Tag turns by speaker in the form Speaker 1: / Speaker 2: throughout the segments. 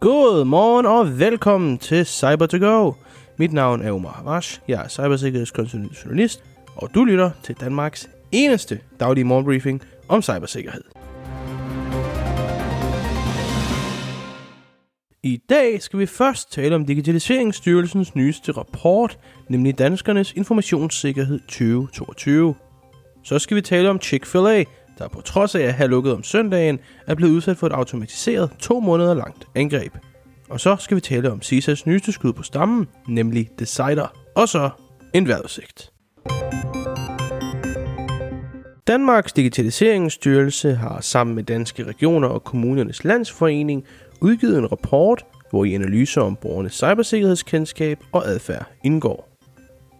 Speaker 1: God morgen og velkommen til cyber to go Mit navn er Omar Havash, jeg er cybersikkerhedskonsulent journalist, og du lytter til Danmarks eneste daglige morgenbriefing om cybersikkerhed. I dag skal vi først tale om Digitaliseringsstyrelsens nyeste rapport, nemlig Danskernes Informationssikkerhed 2022. Så skal vi tale om Chick-fil-A, der på trods af at have lukket om søndagen, er blevet udsat for et automatiseret to måneder langt angreb. Og så skal vi tale om CISAs nyeste skud på stammen, nemlig Decider, og så en vejrudsigt. Danmarks Digitaliseringsstyrelse har sammen med Danske Regioner og Kommunernes Landsforening udgivet en rapport, hvor i analyser om borgernes cybersikkerhedskendskab og adfærd indgår.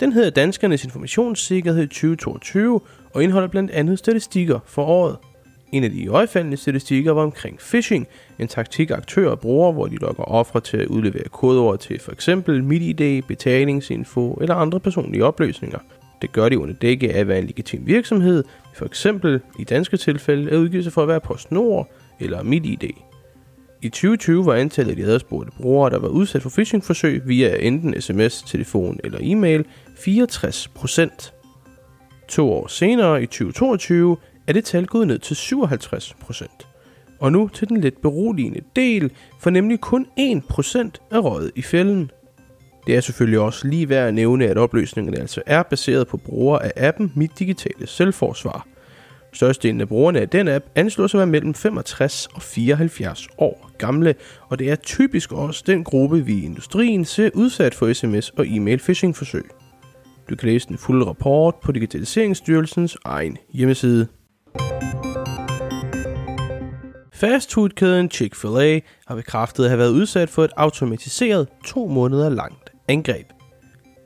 Speaker 1: Den hedder Danskernes Informationssikkerhed 2022 og indeholder blandt andet statistikker for året. En af de øjefaldende statistikker var omkring phishing, en taktik aktører bruger, hvor de lokker ofre til at udlevere kodeord til f.eks. MitID, betalingsinfo eller andre personlige oplysninger. Det gør de under dække af at være en legitim virksomhed, for eksempel i danske tilfælde at udgive sig for at være PostNord eller MitID. I 2020 var antallet af de adspurgte brugere, der var udsat for phishing-forsøg via enten sms, telefon eller e-mail, 64 procent. To år senere, i 2022, er det tal gået ned til 57 procent. Og nu til den lidt beroligende del, for nemlig kun 1 procent er røget i fælden. Det er selvfølgelig også lige værd at nævne, at opløsningerne altså er baseret på brugere af appen Mit Digitale Selvforsvar. Størstedelen af brugerne af den app anslås at være mellem 65 og 74 år gamle, og det er typisk også den gruppe, vi i industrien ser udsat for sms- og e-mail phishing forsøg. Du kan læse den fulde rapport på Digitaliseringsstyrelsens egen hjemmeside. Fastfoodkæden Chick-fil-A har bekræftet at have været udsat for et automatiseret to måneder langt angreb.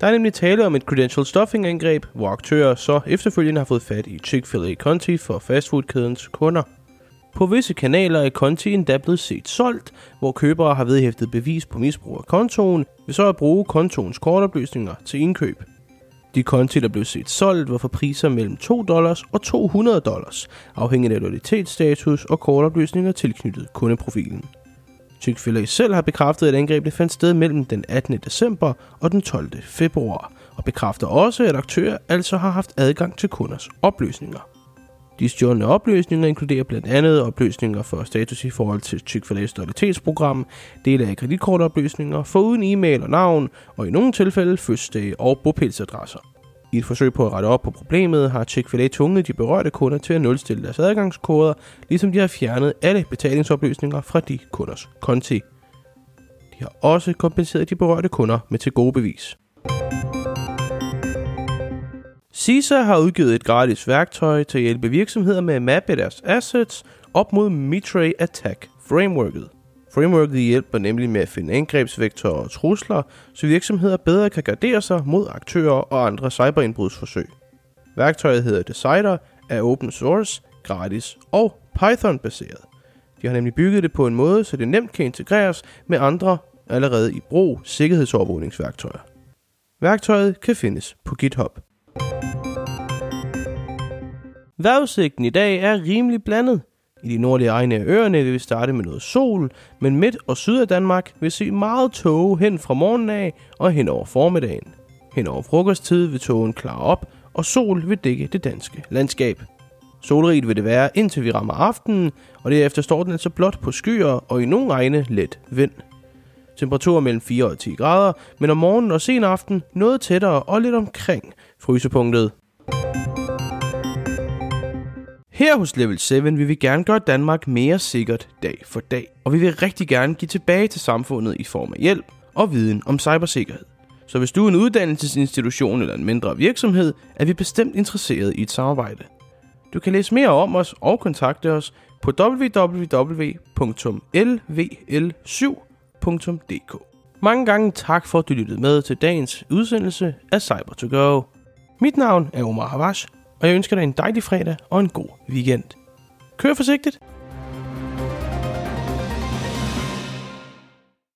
Speaker 1: Der er nemlig tale om et credential stuffing angreb, hvor aktører så efterfølgende har fået fat i Chick-fil-A konti for fastfoodkædens kunder. På visse kanaler er konti endda blevet set solgt, hvor købere har vedhæftet bevis på misbrug af kontoen, ved så at bruge kontoens kortoplysninger til indkøb. De konti, der blev set solgt, var for priser mellem 2 dollars og 200 dollars, afhængigt af loyalitetsstatus og kortoplysninger tilknyttet kundeprofilen. Chick-fil-A selv har bekræftet, at angrebet fandt sted mellem den 18. december og den 12. februar, og bekræfter også, at aktører altså har haft adgang til kunders oplysninger. De stjålne oplysninger inkluderer blandt andet oplysninger for status i forhold til Chick-fil-A's loyalitetsprogram, dele af kreditkortoplysninger, foruden e-mail og navn, og i nogle tilfælde fødselsdag og bopælsadresser. I et forsøg på at rette op på problemet har Chick-fil-A tvunget de berørte kunder til at nulstille deres adgangskoder, ligesom de har fjernet alle betalingsoplysninger fra de kunders konti. De har også kompenseret de berørte kunder med til gode bevis. CISA har udgivet et gratis værktøj til at hjælpe virksomheder med at mappe deres assets op mod Mitre Attack Frameworket. Frameworket hjælper nemlig med at finde angrebsvektorer og trusler, så virksomheder bedre kan gardere sig mod aktører og andre cyberindbrudsforsøg. Værktøjet hedder Decider, er open source, gratis og Python-baseret. De har nemlig bygget det på en måde, så det nemt kan integreres med andre allerede i brug sikkerhedsovervågningsværktøjer. Værktøjet kan findes på GitHub. Vejrudsigten i dag er rimelig blandet. I de nordlige egne af øerne vil vi starte med noget sol, men midt og syd af Danmark vil se meget tåge hen fra morgenen af og hen over formiddagen. Hen over frokosttid vil tågen klare op, og sol vil dække det danske landskab. Solrigt vil det være, indtil vi rammer aftenen, og derefter står den altså blot på skyer og i nogle egne let vind. Temperaturer mellem 4 og 10 grader, men om morgenen og sen aften noget tættere og lidt omkring frysepunktet. Her hos Level 7 vil vi gerne gøre Danmark mere sikkert dag for dag, og vi vil rigtig gerne give tilbage til samfundet i form af hjælp og viden om cybersikkerhed. Så hvis du er en uddannelsesinstitution eller en mindre virksomhed, er vi bestemt interesseret i et samarbejde. Du kan læse mere om os og kontakte os på www.lvl7.dk. Mange gange tak for, at du lyttede med til dagens udsendelse af cyber to go Mit navn er Omar Havash, og jeg ønsker dig en dejlig fredag og en god weekend. Kør forsigtigt!